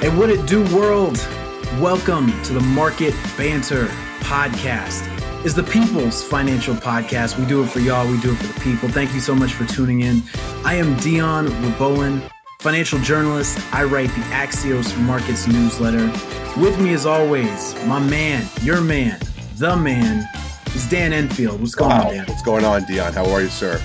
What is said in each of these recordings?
Hey, what it do, world? Welcome to the Market Banter Podcast. Is the people's financial podcast. We do it for y'all. We do it for the people. Thank you so much for tuning in. I am Dion Rabouin, financial journalist. I write the Axios Markets newsletter. With me, as always, my man, your man, the man, is Dan Enfield. What's going wow. on, Dan? What's going on, Dion? How are you, sir?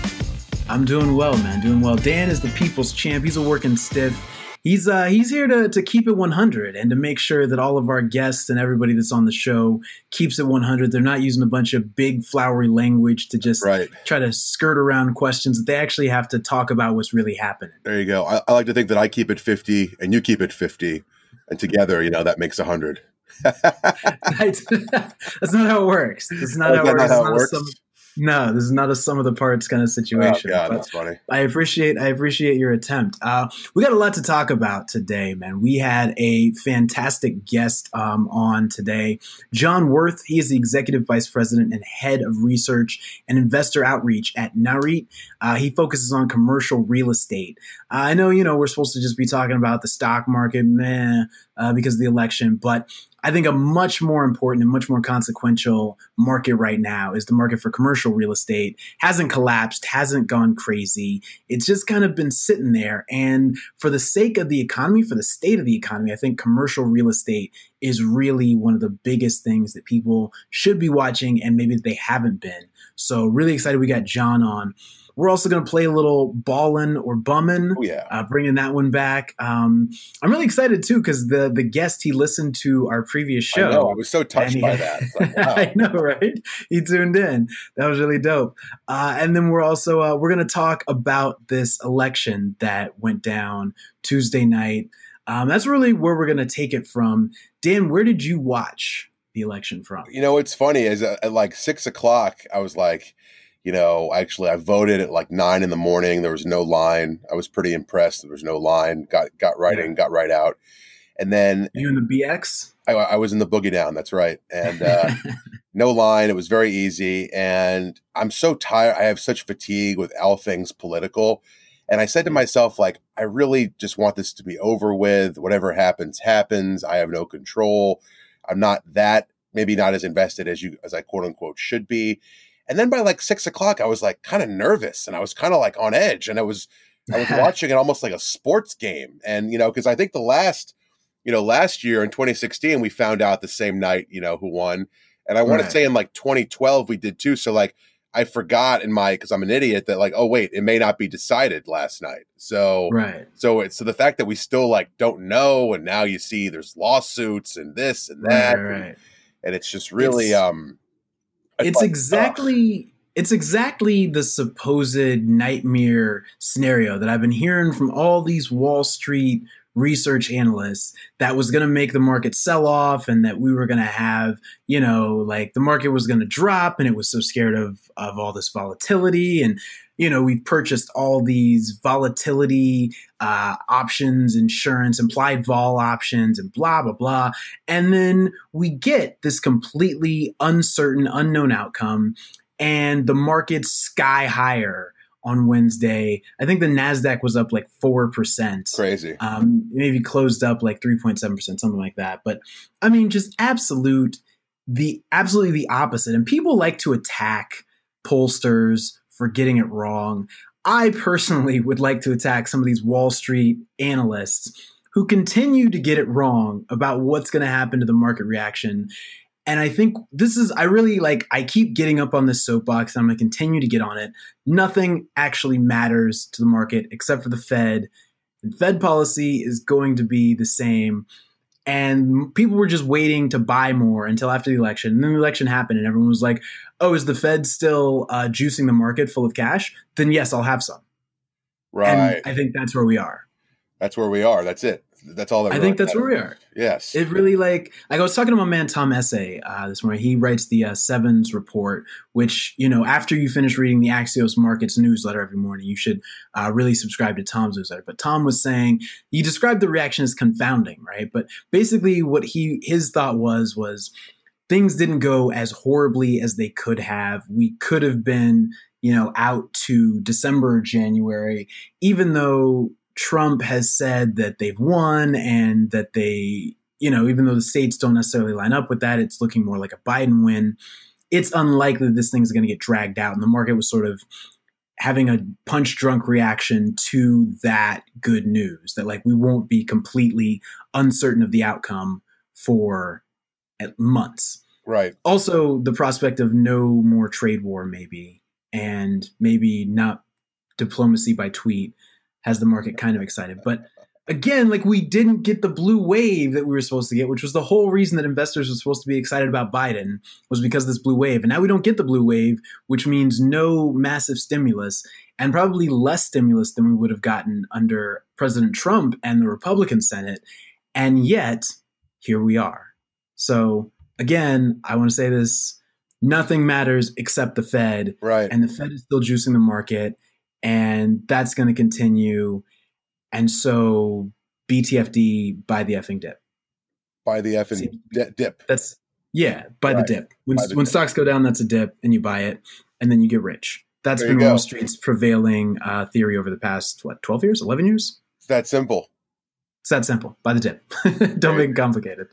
I'm doing well, man. Doing well. Dan is the people's champ. He's a working stiff. He's uh he's here to to keep it 100 and to make sure that all of our guests and everybody that's on the show keeps it 100. They're not using a bunch of big flowery language to just right. try to skirt around questions. That they actually have to talk about what's really happening. There you go. I, I like to think that I keep it 50 and you keep it 50, and together, you know, that makes 100. that's, that's not how it works. That's not, oh, how, that it not how, it works. Some, no, this is not a sum of the parts kind of situation. Oh, God, that's funny. I appreciate I appreciate your attempt. Uh, we got a lot to talk about today, man. We had a fantastic guest um, on today, John Worth. He is the executive vice president and head of research and investor outreach at Nareit. Uh, he focuses on commercial real estate. Uh, I know, you know, we're supposed to just be talking about the stock market, man, uh, because of the election, but I think a much more important and much more consequential market right now is the market for commercial real estate. Hasn't collapsed, hasn't gone crazy. It's just kind of been sitting there. And for the sake of the economy, for the state of the economy, I think commercial real estate is really one of the biggest things that people should be watching and maybe they haven't been. So, really excited we got John on. We're also going to play a little ballin' or bummin', oh, yeah. uh, bringing that one back. Um, I'm really excited too because the the guest he listened to our previous show. I, know, I was so touched he, by that. Like, wow. I know, right? He tuned in. That was really dope. Uh, and then we're also uh, we're going to talk about this election that went down Tuesday night. Um, that's really where we're going to take it from. Dan, where did you watch the election from? You know, it's funny. Is at like six o'clock, I was like you know, actually, I voted at like nine in the morning. There was no line. I was pretty impressed. There was no line. Got got right yeah. in, got right out, and then you in the BX. I, I was in the boogie down. That's right, and uh, no line. It was very easy, and I'm so tired. I have such fatigue with all things political, and I said to myself, like, I really just want this to be over with. Whatever happens, happens. I have no control. I'm not that maybe not as invested as you as I quote unquote should be. And then by like six o'clock, I was like kind of nervous and I was kind of like on edge. And I was I was watching it almost like a sports game. And you know, because I think the last, you know, last year in 2016, we found out the same night, you know, who won. And I want Right. to say in like 2012 we did too. So like I forgot in my because I'm an idiot that like, oh wait, it may not be decided last night. So Right. so it's so the fact that we still like don't know, and now you see there's lawsuits and this and that, right, and, right. and it's just really It's- um it's like, exactly it's exactly the supposed nightmare scenario that I've been hearing from all these Wall Street research analysts that was going to make the market sell off and that we were going to have, you know, like the market was going to drop and it was so scared of of all this volatility and you know, we've purchased all these volatility uh, options, insurance, implied vol options, and blah, blah, blah. And then we get this completely uncertain, unknown outcome, and the market's sky higher on Wednesday. I think the NASDAQ was up like 4%. crazy. Um, maybe closed up like 3.7%, something like that. But I mean, just absolute, the absolutely the opposite. And people like to attack pollsters for getting it wrong. I personally would like to attack some of these Wall Street analysts who continue to get it wrong about what's going to happen to the market reaction. And I think this is, I really like, I keep getting up on this soapbox and I'm going to continue to get on it. Nothing actually matters to the market except for the Fed. And Fed policy is going to be the same. And people were just waiting to buy more until after the election. And then the election happened, and everyone was like, oh, is the Fed still uh, juicing the market full of cash? Then yes, I'll have some. Right. And I think that's where we are. that's where we are. That's it. That's all that I think that's where we are. Yes. It really like like I was talking to my man Tom Essaye uh, this morning. He writes the uh, Sevens report, which you know after you finish reading the Axios Markets newsletter every morning, you should uh, really subscribe to Tom's newsletter. But Tom was saying he described the reaction as confounding, right? But basically, what he his thought was was things didn't go as horribly as they could have. We could have been you know out to December January, even though Trump has said that they've won and that they, you know, even though the states don't necessarily line up with that, it's looking more like a Biden win. It's unlikely this thing's going to get dragged out. And the market was sort of having a punch drunk reaction to that good news that, like, we won't be completely uncertain of the outcome for months. Right. Also, the prospect of no more trade war, maybe, and maybe not diplomacy by tweet has the market kind of excited. But again, like we didn't get the blue wave that we were supposed to get, which was the whole reason that investors were supposed to be excited about Biden was because of this blue wave. And now we don't get the blue wave, which means no massive stimulus and probably less stimulus than we would have gotten under President Trump and the Republican Senate. And yet, here we are. So again, I want to say this nothing matters except the Fed. Right. And the Fed is still juicing the market and that's going to continue. And so BTFD buy the effing dip. Buy the effing di- dip. That's yeah, buy right. the dip. When when dip. stocks go down, that's a dip, and you buy it, and then you get rich. That's there been Wall Street's prevailing uh, theory over the past what twelve years, eleven years. It's that simple. It's that simple. Buy the dip. don't make it complicated.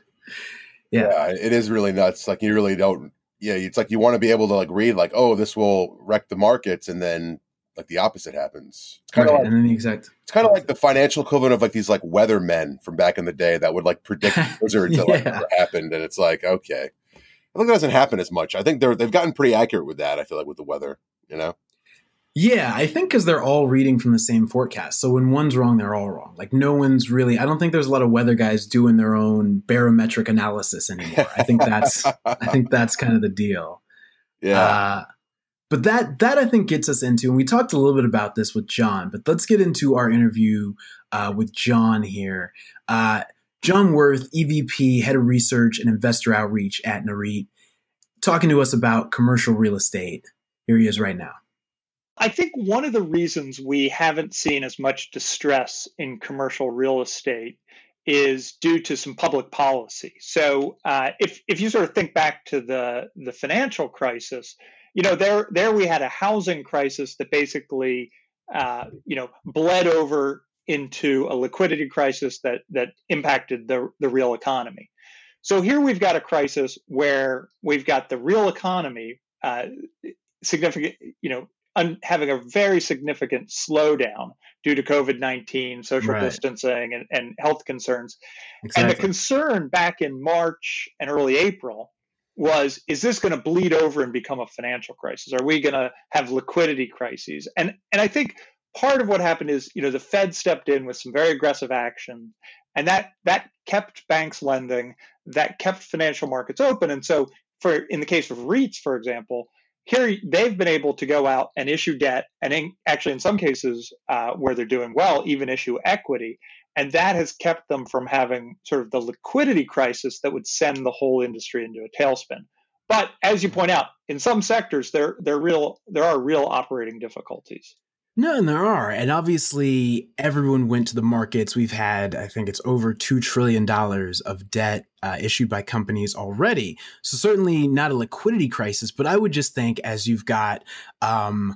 Yeah. yeah, it is really nuts. Like you really don't. Yeah, it's like you want to be able to like read like, oh, this will wreck the markets, and then like the opposite happens. It's kind of like, and the exact. It's kind of like the financial equivalent of like these like weathermen from back in the day that would like predict blizzards yeah. that like never happened, and it's like okay, I think that doesn't happen as much. I think they're they've gotten pretty accurate with that. I feel like with the weather, you know. Yeah, I think because they're all reading from the same forecast. So when one's wrong, they're all wrong. Like no one's really. I don't think there's a lot of weather guys doing their own barometric analysis anymore. I think that's. I think that's kind of the deal. Yeah. Uh, but that that I think gets us into, and we talked a little bit about this with John, but let's get into our interview uh, with John here. Uh, John Worth, EVP, Head of Research and Investor Outreach at Nareit, talking to us about commercial real estate. Here he is right now. I think one of the reasons we haven't seen as much distress in commercial real estate is due to some public policy. So, uh, if if you sort of think back to the the financial crisis, you know, there there we had a housing crisis that basically, uh, you know, bled over into a liquidity crisis that that impacted the the real economy. So here we've got a crisis where we've got the real economy uh, significant, you know, un- having a very significant slowdown due to COVID 19, social right. distancing, and, and, health concerns. Exactly. And the concern back in March and early April was is this going to bleed over and become a financial crisis? Are we going to have liquidity crises? And and i think part of what happened is you know the fed stepped in with some very aggressive action and that that kept banks lending that kept financial markets open. And so for in the case of REITs for example here they've been able to go out and issue debt and in, actually in some cases uh, where they're doing well even issue equity and that has kept them from having sort of the liquidity crisis that would send the whole industry into a tailspin. But as you point out, in some sectors there there real there are real operating difficulties. No, and there are. And obviously, everyone went to the markets. We've had, I think it's over $2 trillion of debt uh, issued by companies already. So, certainly not a liquidity crisis, but I would just think as you've got, um,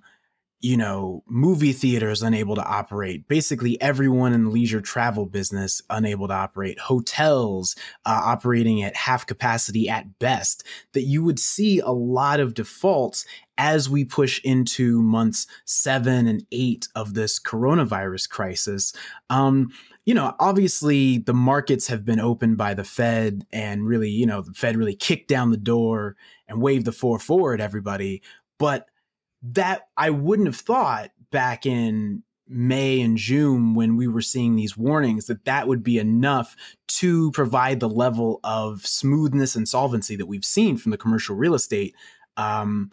you know, movie theaters unable to operate, basically everyone in the leisure travel business unable to operate, hotels uh, operating at half capacity at best, that you would see a lot of defaults as we push into months seven and eight of this coronavirus crisis. Um, you know, obviously the markets have been opened by the Fed and really, you know, the Fed really kicked down the door and waved the four forward everybody. But that I wouldn't have thought back in May and June when we were seeing these warnings that that would be enough to provide the level of smoothness and solvency that we've seen from the commercial real estate um,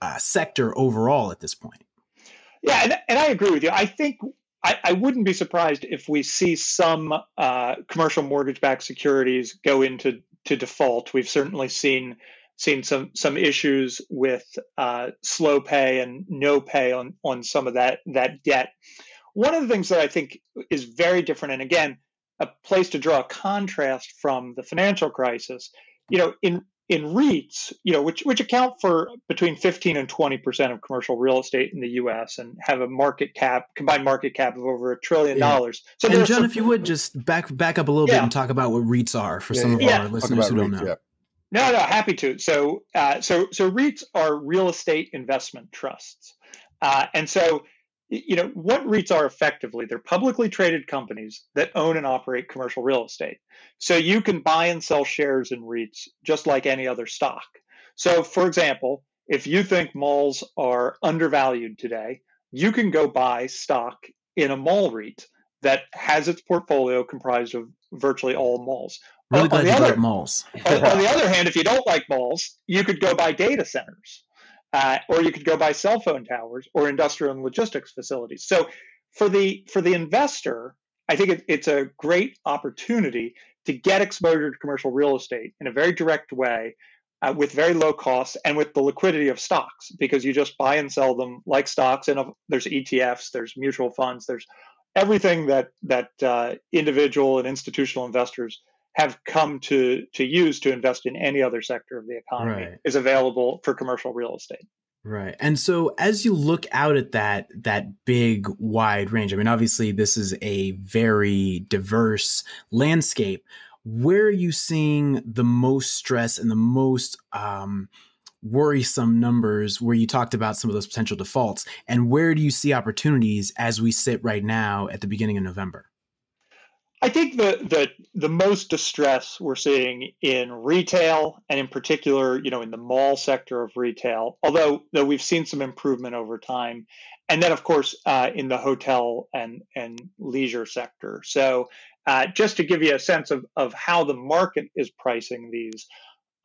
uh, sector overall at this point. Yeah, and, and, I agree with you. I think I, I wouldn't be surprised if we see some uh, commercial mortgage-backed securities go into to default. We've certainly seen seen some some issues with uh, slow pay and no pay on on some of that that debt. One of the things that I think is very different, and again, a place to draw a contrast from the financial crisis. You know, in in REITs, you know, which which account for between 15 and 20 percent of commercial real estate in the U.S. and have a market cap, combined market cap of over a trillion dollars. So, and John, some, if you would just back back up a little yeah. bit and talk about what REITs are for yeah, some of yeah. our listeners who don't REITs, know. No, no, happy to. So, uh, so, so REITs are real estate investment trusts, uh, and so you know what REITs are effectively. They're publicly traded companies that own and operate commercial real estate. So you can buy and sell shares in REITs just like any other stock. So, for example, if you think malls are undervalued today, you can go buy stock in a mall REIT that has its portfolio comprised of virtually all malls. Really glad you other, malls. on, on the other hand, if you don't like malls, you could go buy data centers. Uh, or you could go buy cell phone towers or industrial and logistics facilities. So for the for the investor, I think it, it's a great opportunity to get exposure to commercial real estate in a very direct way. Uh, with very low costs and with the liquidity of stocks, because you just buy and sell them like stocks. And there's ETFs, there's mutual funds, there's everything that that uh, individual and institutional investors have come to to use to invest in any other sector of the economy right. is available for commercial real estate. Right. And so as you look out at that that big wide range, I mean obviously this is a very diverse landscape. Where are you seeing the most stress and the most um, worrisome numbers where you talked about some of those potential defaults and where do you see opportunities as we sit right now at the beginning of November? I think the, the the most distress we're seeing in retail and in particular, you know, in the mall sector of retail, although though we've seen some improvement over time, and then of course uh, in the hotel and and leisure sector. So uh, just to give you a sense of of how the market is pricing these,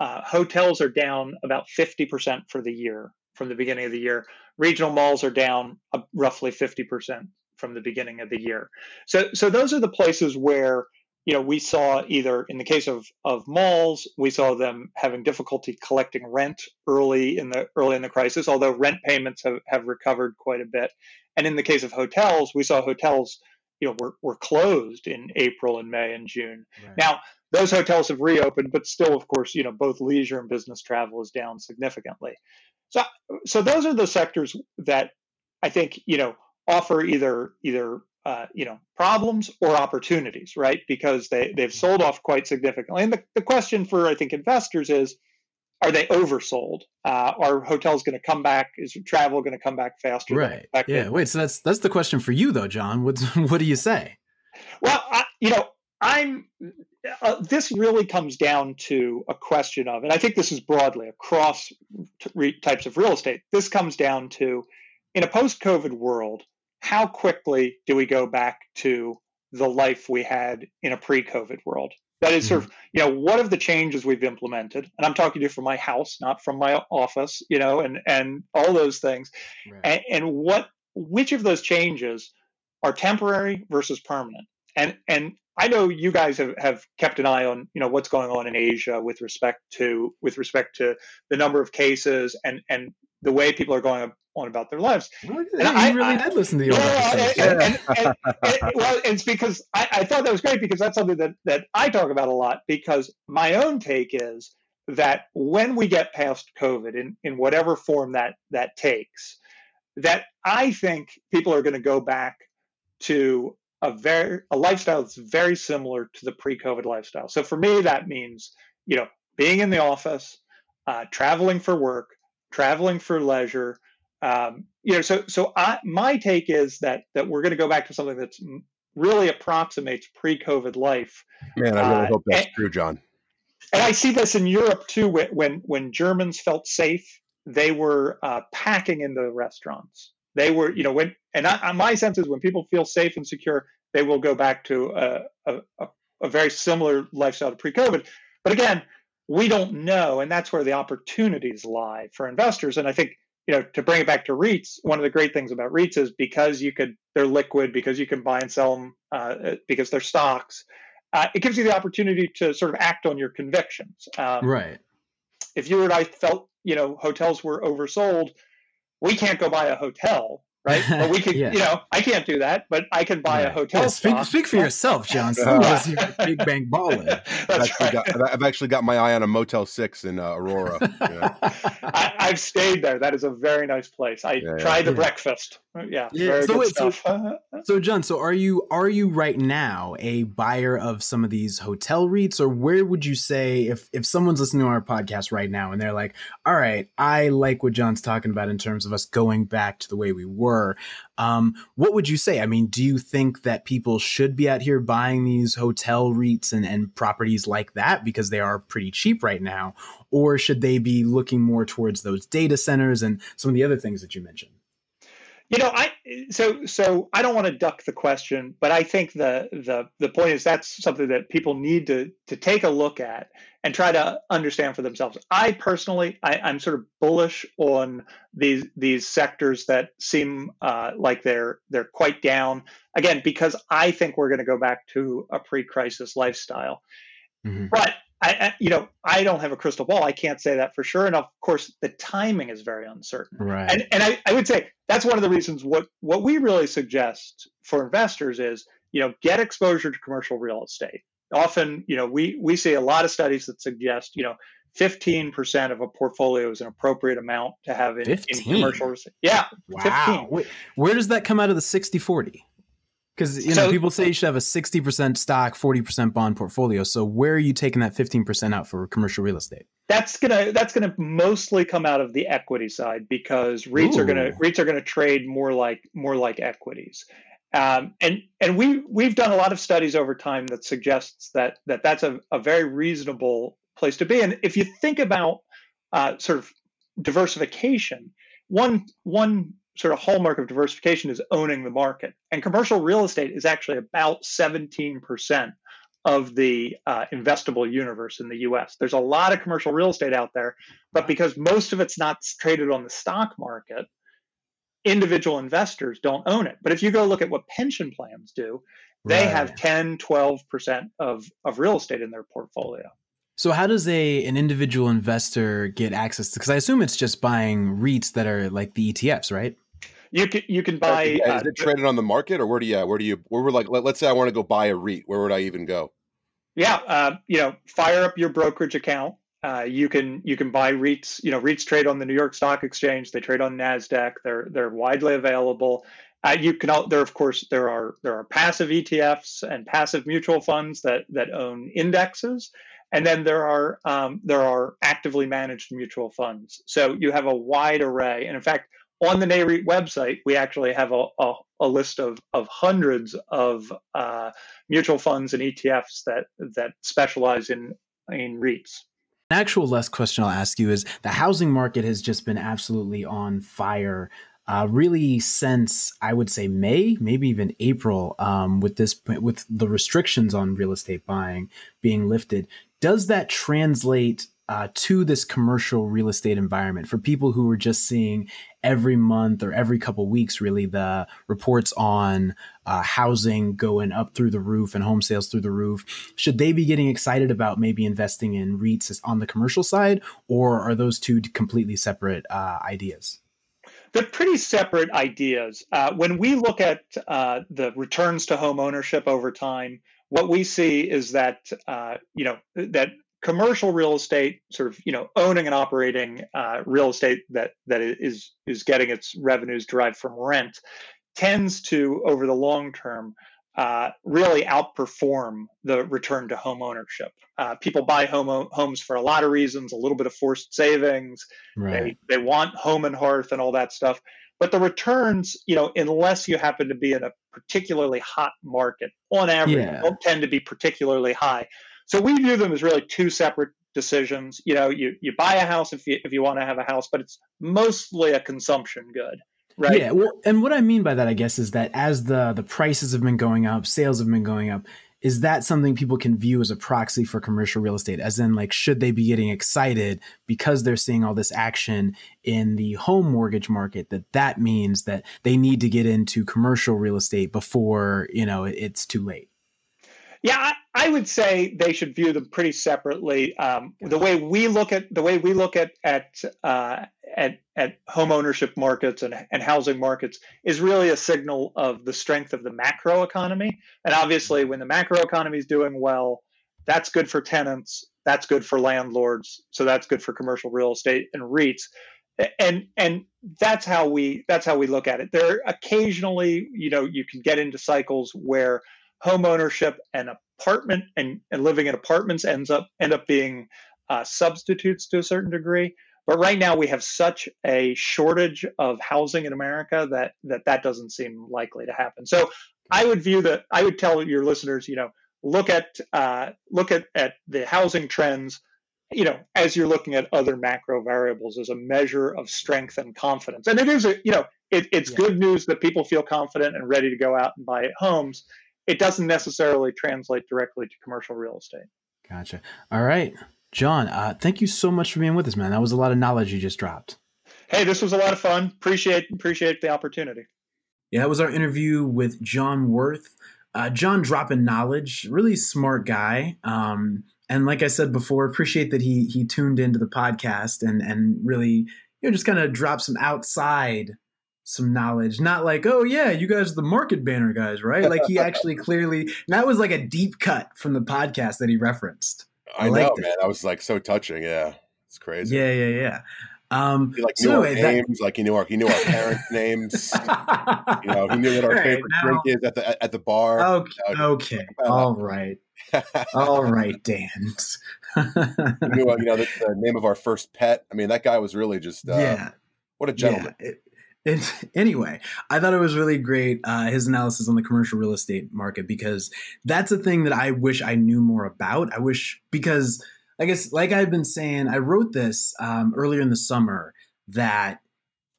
uh, hotels are down about 50% for the year from the beginning of the year. Regional malls are down uh, roughly 50% from the beginning of the year. So, so those are the places where you know we saw either in the case of of malls, we saw them having difficulty collecting rent early in the early in the crisis, although rent payments have, have recovered quite a bit. And in the case of hotels, we saw hotels you know were, were closed in April and May and June. Right. Now those hotels have reopened, but still, of course, you know both leisure and business travel is down significantly. So, so those are the sectors that I think you know offer either either uh, you know problems or opportunities, right? Because they they've sold off quite significantly. And the, the question for I think investors is, are they oversold? Uh, are hotels going to come back? Is travel going to come back faster? Right. Yeah. Wait. So that's that's the question for you though, John. What what do you say? Well, I, you know, I'm. Uh, this really comes down to a question of, and I think this is broadly across t- types of real estate. This comes down to, in a post-COVID world, how quickly do we go back to the life we had in a pre-COVID world? That is sort of, mm-hmm. you know, what of the changes we've implemented, and I'm talking to you from my house, not from my office, you know, and and all those things, right. and, and what which of those changes are temporary versus permanent, and and I know you guys have, have kept an eye on you know what's going on in Asia with respect to with respect to the number of cases and and the way people are going on about their lives. Well, and I really I, did listen to the old yeah, and, and, and, well, it's because I, I, thought that was great because that's something that, that I talk about a lot because my own take is that when we get past COVID in, in whatever form that that takes, that I think people are going to go back to a very a lifestyle that's very similar to the pre-COVID lifestyle. So for me, that means you know being in the office, uh, traveling for work, traveling for leisure. Um, you know, so so I, my take is that that we're going to go back to something that's really approximates pre-COVID life. Man, I really uh, hope that's and, true, John. And I see this in Europe too. When when when Germans felt safe, they were uh, packing into the restaurants. They were, you know, when and I, my sense is when people feel safe and secure, they will go back to a, a, a very similar lifestyle to pre-COVID. But again, we don't know, and that's where the opportunities lie for investors. And I think you know to bring it back to REITs, one of the great things about REITs is because you could they're liquid because you can buy and sell them uh, because they're stocks. Uh, it gives you the opportunity to sort of act on your convictions. Um, right. If you and I felt you know hotels were oversold, we can't go buy a hotel right? But we could, yeah. you know, I can't do that, but I can buy yeah. a hotel. Yeah, speak, speak, for yourself, John. Some of big bank balling. That's I've actually, right. got, I've actually got my eye on a Motel Six in uh, Aurora. I, have stayed there. That is a very nice place. I tried the breakfast. Uh, yeah, yeah. so, wait, so, uh-huh, uh-huh. so, John, so are you are you right now a buyer of some of these hotel REITs, or where would you say if if someone's listening to our podcast right now and they're like, all right, I like what John's talking about in terms of us going back to the way we were. Um, what would you say? I mean, do you think that people should be out here buying these hotel REITs and, and properties like that because they are pretty cheap right now? Or should they be looking more towards those data centers and some of the other things that you mentioned? You know, I so so I don't want to duck the question, but I think the the the point is that's something that people need to to take a look at and try to understand for themselves. I personally, I, am sort of bullish on these these sectors that seem uh, like they're they're quite down again because I think we're going to go back to a pre-crisis lifestyle. Mm-hmm. But I, I, you know, I don't have a crystal ball. I can't say that for sure. And of course, the timing is very uncertain. Right. And and I, I would say that's one of the reasons what what we really suggest for investors is you know get exposure to commercial real estate. Often, you know, we we see a lot of studies that suggest you know 15% of a portfolio is an appropriate amount to have in, in commercial real estate. Yeah. Wow. Wait, where does that come out of the 60 40? Because you know so, people say you should have a sixty percent stock, forty percent bond portfolio. So where are you taking that fifteen percent out for commercial real estate? That's gonna that's gonna mostly come out of the equity side because REITs Ooh. are gonna REITs are gonna trade more like more like equities. Um, and and we we've done a lot of studies over time that suggests that that that's a, a very reasonable place to be. And if you think about uh, sort of diversification, one one sort of hallmark of diversification is owning the market. And commercial real estate is actually about 17% of the uh, investable universe in the US. There's a lot of commercial real estate out there, but because most of it's not traded on the stock market, individual investors don't own it. But if you go look at what pension plans do, they right. have 10, 12% of, of real estate in their portfolio. So how does a an individual investor get access to because I assume it's just buying REITs that are like the ETFs, right? You can you can buy. Yeah, is uh, it traded on the market, or where do you where do you where we're like let, us say I want to go buy a REIT, where would I even go? Yeah, uh, you know, fire up your brokerage account. Uh, you can you can buy REITs. You know, REITs trade on the New York Stock Exchange. They trade on Nasdaq. They're they're widely available. Uh, you can all, there of course there are there are passive ETFs and passive mutual funds that that own indexes, and then there are um, there are actively managed mutual funds. So you have a wide array. And in fact, on the NAREIT website, we actually have a, a, a list of, of hundreds of uh, mutual funds and ETFs that that specialize in in REITs. An actual last question I'll ask you is the housing market has just been absolutely on fire. Uh, really, since I would say May, maybe even April, um, with this with the restrictions on real estate buying being lifted, does that translate uh, to this commercial real estate environment for people who are just seeing every month or every couple weeks really the reports on uh, housing going up through the roof and home sales through the roof. Should they be getting excited about maybe investing in reits on the commercial side or are those two completely separate uh, ideas? They're pretty separate ideas. Uh, when we look at uh, the returns to home ownership over time what we see is that uh, you know that commercial real estate, sort of you know owning and operating uh, real estate that that is is getting its revenues derived from rent, tends to over the long term uh, really outperform the return to home ownership. Uh, people buy home homes for a lot of reasons, a little bit of forced savings. Right. They, they want home and hearth and all that stuff. But the returns, you know, unless you happen to be in a particularly hot market, on average, yeah. don't tend to be particularly high. So we view them as really two separate decisions. You know, you, you buy a house if you if you want to have a house, but it's mostly a consumption good. Right. Yeah. Well, and what I mean by that, I guess, is that as the the prices have been going up, sales have been going up. Is that something people can view as a proxy for commercial real estate? As in, like, should they be getting excited because they're seeing all this action in the home mortgage market? That that means that they need to get into commercial real estate before you know it's too late. Yeah, I, I, would say they should view them pretty separately. Um, the way we look at the way we look at at uh, at, at home ownership markets and, and housing markets is really a signal of the strength of the macro economy. And obviously, when the macro economy is doing well, that's good for tenants, that's good for landlords, so that's good for commercial real estate and REITs. And and that's how we that's how we look at it. There occasionally, you know, you can get into cycles where home ownership and apartment and, and living in apartments ends up end up being uh, substitutes to a certain degree. But right now we have such a shortage of housing in America that that that doesn't seem likely to happen. So I would view that I would tell your listeners, you know, look at uh, look at at the housing trends, you know, as you're looking at other macro variables as a measure of strength and confidence. And it is a you know it, it's yeah. good news that people feel confident and ready to go out and buy homes. It doesn't necessarily translate directly to commercial real estate. Gotcha. All right. John, uh, thank you so much for being with us, man. That was a lot of knowledge you just dropped. Hey, this was a lot of fun. Appreciate appreciate the opportunity. Yeah, that was our interview with John Worth. Uh, John dropping knowledge, really smart guy. Um, and like I said before, appreciate that he he tuned into the podcast and and really you know just kind of drop some outside some knowledge. Not like, oh yeah, you guys are the market banter guys, right? Like he actually clearly that was like a deep cut from the podcast that he referenced. I, I know, man. That was like so touching. Yeah, it's crazy. Yeah, yeah, yeah. Um, he like knew so our anyway, names, that... like he knew our he knew our parents' names. you know, he knew what our right, favorite now... drink is at the at the bar. Okay, you know, okay, all right, all right, Dan. he knew, you know, the, the, name of our first pet. I mean, that guy was really just uh, yeah. What a gentleman. Yeah, it, it, anyway, I thought it was really great uh, his analysis on the commercial real estate market because that's a thing that I wish I knew more about. I wish because I guess like I've been saying, I wrote this um, earlier in the summer that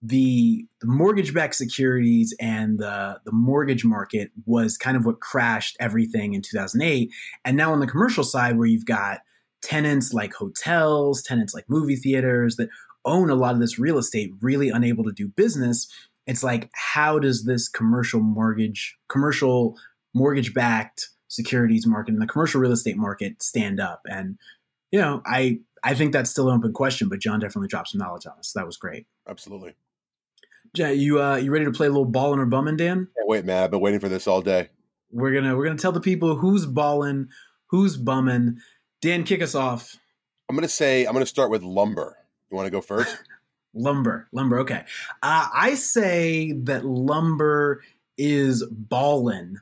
the, the mortgage-backed securities and the the mortgage market was kind of what crashed everything in 2008, and now on the commercial side where you've got tenants like hotels, tenants like movie theaters that own a lot of this real estate, really unable to do business. It's like, how does this commercial mortgage, commercial mortgage backed securities market and the commercial real estate market stand up? And, you know, I, I think that's still an open question, but John definitely dropped some knowledge on us. That was great. Absolutely. Jay, you uh, you ready to play a little ballin' or bummin', Dan? Can't wait, man. I've been waiting for this all day. We're gonna we're gonna tell the people who's ballin', who's bumming. Dan, kick us off. I'm gonna say I'm gonna start with lumber. You want to go first? lumber, lumber. Okay, uh, I say that lumber is ballin'.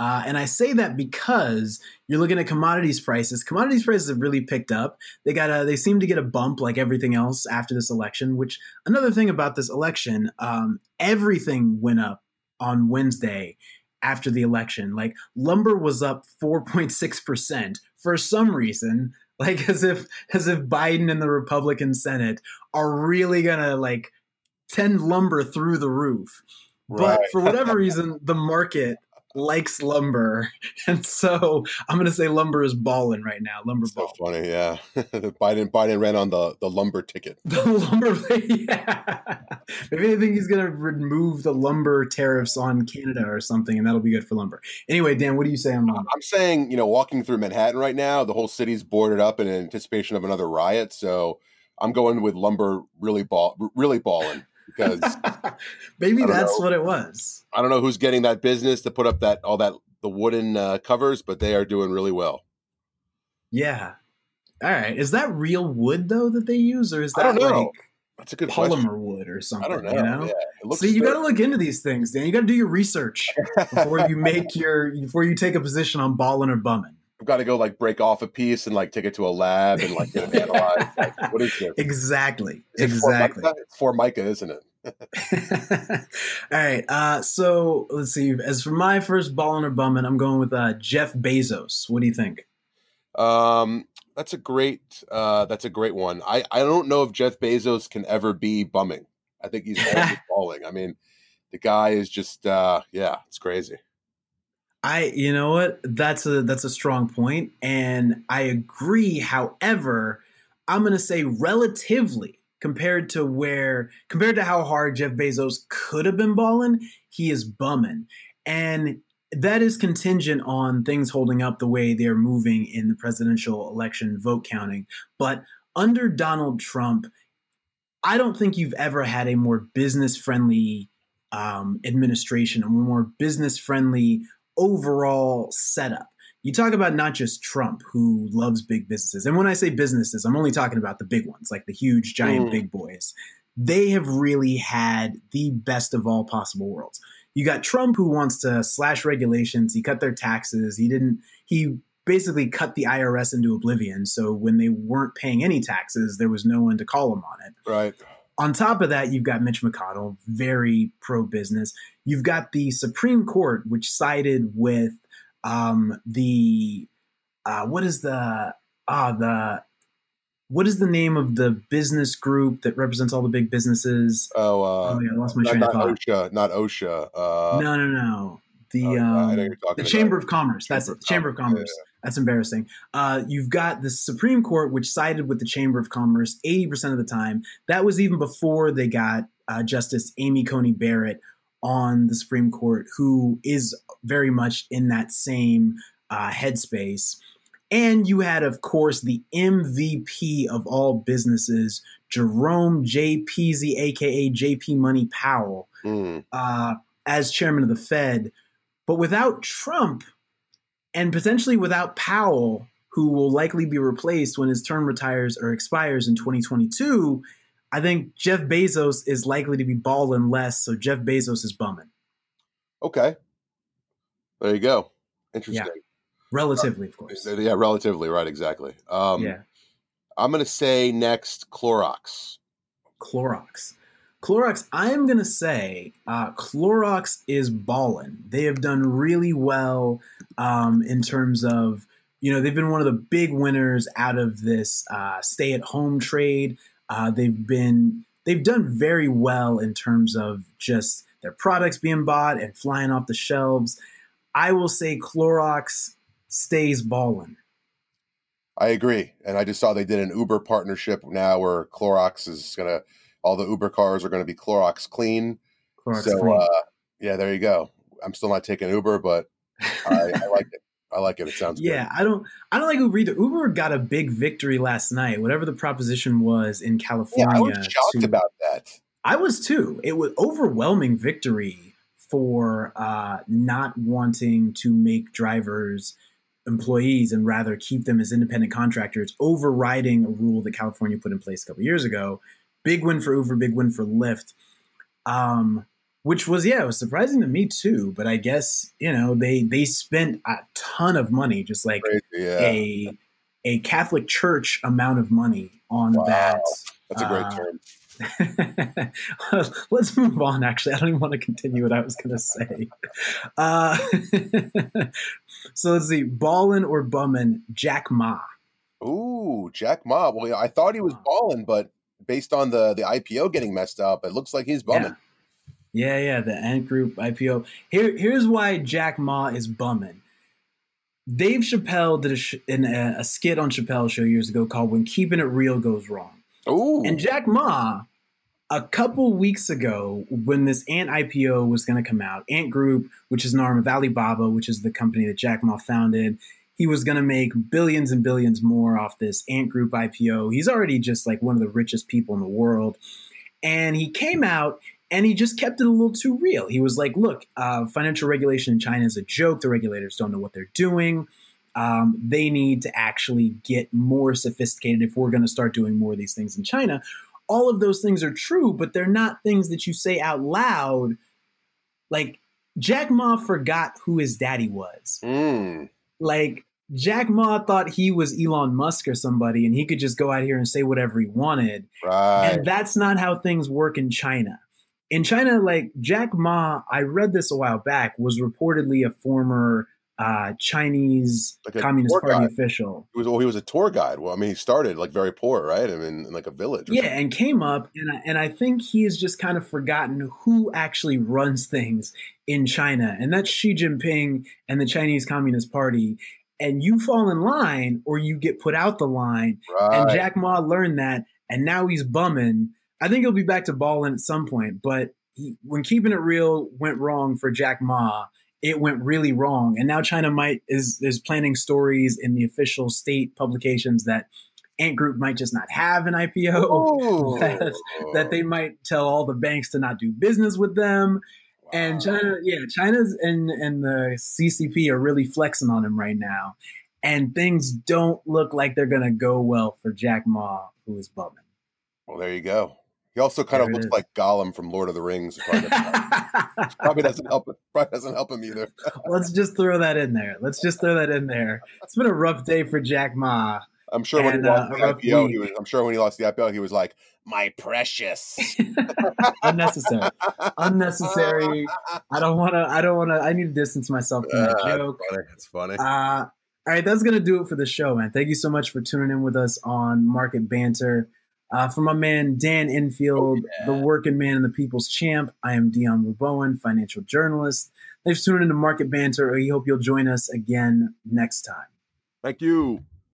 Uh, and I say that because you're looking at commodities prices. Commodities prices have really picked up. They got a, they seem to get a bump like everything else after this election. Which another thing about this election, um, everything went up on Wednesday after the election. Like lumber was up 4.6 percent for some reason like as if as if Biden and the Republican Senate are really gonna like tend lumber through the roof. Right. But for whatever reason, the market likes lumber, and so I'm going to say lumber is balling right now. Lumber so ball. funny, yeah. Biden Biden ran on the the lumber ticket. The lumber, yeah. Maybe I think he's going to remove the lumber tariffs on Canada or something, and that'll be good for lumber. Anyway, Dan, what do you say on lumber? I'm saying, you know, walking through Manhattan right now, the whole city's boarded up in anticipation of another riot. So I'm going with lumber really ball, really balling because maybe that's know. what it was. I don't know who's getting that business to put up that all that the wooden uh, covers, but they are doing really well. Yeah. All right. Is that real wood though that they use, or is that I don't like that's a good polymer question. wood or something? I don't know. You know? Yeah, See, you got to look into these things, Dan. You got to do your research before you make your before you take a position on balling or bumming. I've got to go like break off a piece and like take it to a lab and like get it analyzed. Like, what is this? Exactly. Is exactly. Formica? It's Formica, isn't it? All right. Uh, so let's see. As for my first ballin' or bumming, I'm going with uh, Jeff Bezos. What do you think? Um, that's a great. Uh, that's a great one. I I don't know if Jeff Bezos can ever be bumming. I think he's always balling. I mean, the guy is just. Uh, yeah, it's crazy. I, you know what? That's a that's a strong point, and I agree. However, I'm going to say relatively compared to where compared to how hard Jeff Bezos could have been balling, he is bumming, and that is contingent on things holding up the way they're moving in the presidential election vote counting. But under Donald Trump, I don't think you've ever had a more business friendly um, administration, a more business friendly overall setup. You talk about not just Trump, who loves big businesses. And when I say businesses, I'm only talking about the big ones, like the huge, giant, mm. big boys. They have really had the best of all possible worlds. You got Trump, who wants to slash regulations. He cut their taxes. He didn't, he basically cut the IRS into oblivion. So when they weren't paying any taxes, there was no one to call them on it. Right. On top of that, you've got Mitch McConnell, very pro business. You've got the Supreme Court, which sided with um, the uh, what is the ah the what is the name of the business group that represents all the big businesses? Oh, uh, oh yeah, I lost my not, train of thought. OSHA, not OSHA. Uh, no, no, no. The oh, um, the Chamber of Commerce. Chamber That's it. The Chamber of Commerce. Yeah, yeah. That's embarrassing. Uh, you've got the Supreme Court, which sided with the Chamber of Commerce 80% of the time. That was even before they got uh, Justice Amy Coney Barrett on the Supreme Court, who is very much in that same uh, headspace. And you had, of course, the MVP of all businesses, Jerome J. Peasy, aka JP Money Powell, mm. as chairman of the Fed. But without Trump, and potentially without Powell, who will likely be replaced when his term retires or expires in 2022, I think Jeff Bezos is likely to be balling less. So Jeff Bezos is bumming. Okay. There you go. Interesting. Yeah. Relatively, uh, of course. Yeah, relatively, right, exactly. Um, yeah. I'm going to say next Clorox. Clorox. Clorox, I am going to say uh, Clorox is balling. They have done really well um, in terms of, you know, they've been one of the big winners out of this uh, stay at home trade. Uh, they've been, they've done very well in terms of just their products being bought and flying off the shelves. I will say Clorox stays ballin'. I agree. And I just saw they did an Uber partnership now where Clorox is going to all the Uber cars are going to be Clorox clean. Clorox so clean. Uh, yeah, there you go. I'm still not taking Uber, but I, I like it. I like it. It sounds yeah. Good. I don't. I don't like Uber either. Uber got a big victory last night. Whatever the proposition was in California. Yeah, I was shocked to, about that. I was too. It was overwhelming victory for uh, not wanting to make drivers employees and rather keep them as independent contractors, overriding a rule that California put in place a couple years ago big win for Uber, big win for Lyft. Um, which was yeah, it was surprising to me too. But I guess you know they they spent a ton of money, just like Crazy, yeah. a a Catholic church amount of money on wow. that. That's a great uh, term. let's move on. Actually, I don't even want to continue what I was going to say. Uh, so let's see, ballin or bummin, Jack Ma. Ooh, Jack Ma. Well, I thought he was ballin, but based on the the IPO getting messed up, it looks like he's bumming. Yeah, yeah, yeah the Ant Group IPO. Here, here's why Jack Ma is bumming. Dave Chappelle did a, sh- in a, a, skit on Chappelle's show years ago called "When Keeping It Real Goes Wrong." Ooh. And Jack Ma, a couple weeks ago, when this Ant IPO was going to come out, Ant Group, which is an arm of Alibaba, which is the company that Jack Ma founded, he was going to make billions and billions more off this Ant Group IPO. He's already just like one of the richest people in the world. And he came out and he just kept it a little too real. He was like, look, uh, financial regulation in China is a joke. The regulators don't know what they're doing. Um, they need to actually get more sophisticated if we're going to start doing more of these things in China. All of those things are true, but they're not things that you say out loud. Like Jack Ma forgot who his daddy was. Mm. Like Jack Ma thought he was Elon Musk or somebody and he could just go out here and say whatever he wanted. Right. And that's not how things work in China. In China, like Jack Ma, I read this a while back, was reportedly a former uh, Chinese like Communist Party guide. official. He was well, he was a tour guide. Well, I mean, he started like very poor, right? I mean, in like a village. Yeah, something. and came up, and I, and I think he's just kind of forgotten who actually runs things in China, and that's Xi Jinping and the Chinese Communist Party and you fall in line or you get put out the line. Right. And Jack Ma learned that, and now he's bumming. I think he'll be back to balling at some point, but he, when keeping it real went wrong for Jack Ma, it went really wrong. And now China might is is planning stories in the official state publications that Ant Group might just not have an IPO. Oh. that, that, they might tell all the banks to not do business with them. Wow. And China, yeah, China's and and the CCP are really flexing on him right now, and things don't look like they're gonna go well for Jack Ma, who is bumming. Well, there you go. He also kind there of looks is. like Gollum from Lord of the Rings. probably doesn't help. Probably doesn't help him either. Let's just throw that in there. Let's just throw that in there. It's been a rough day for Jack Ma. I'm sure when he lost uh, the IPO, he was. I'm sure when he lost the IPO, he was like, "My precious." Unnecessary. Unnecessary. I don't want to. I don't want to. I need to distance myself from that uh, joke. That's funny. That's funny. Uh, all right, that's gonna do it for the show, man. Thank you so much for tuning in with us on Market Banter. Uh, for my man Dan Enfield, oh, yeah. the working man and the people's champ, I am Dion Rabouin, financial journalist. Thanks for tuning in to Market Banter. We hope you'll join us again next time. Thank you.